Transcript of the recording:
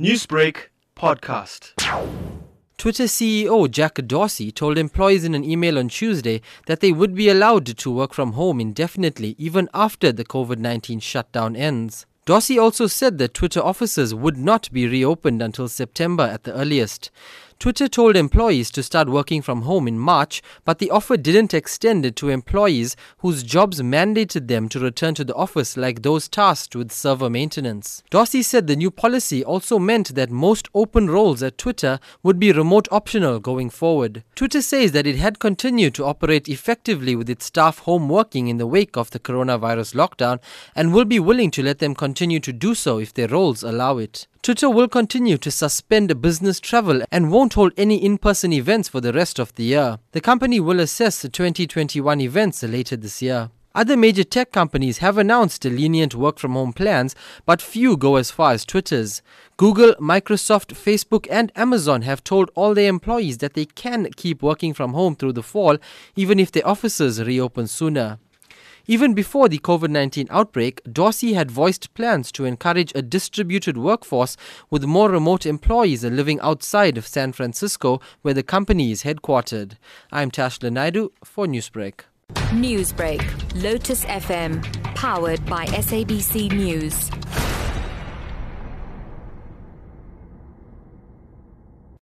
Newsbreak podcast. Twitter CEO Jack Dorsey told employees in an email on Tuesday that they would be allowed to work from home indefinitely even after the COVID 19 shutdown ends. Dorsey also said that Twitter offices would not be reopened until September at the earliest. Twitter told employees to start working from home in March, but the offer didn't extend it to employees whose jobs mandated them to return to the office, like those tasked with server maintenance. Dorsey said the new policy also meant that most open roles at Twitter would be remote optional going forward. Twitter says that it had continued to operate effectively with its staff home working in the wake of the coronavirus lockdown and will be willing to let them continue to do so if their roles allow it. Twitter will continue to suspend business travel and won't hold any in person events for the rest of the year. The company will assess the 2021 events later this year. Other major tech companies have announced lenient work from home plans, but few go as far as Twitter's. Google, Microsoft, Facebook, and Amazon have told all their employees that they can keep working from home through the fall, even if their offices reopen sooner. Even before the COVID 19 outbreak, Dorsey had voiced plans to encourage a distributed workforce with more remote employees living outside of San Francisco, where the company is headquartered. I'm Tash Naidoo for Newsbreak. Newsbreak, Lotus FM, powered by SABC News.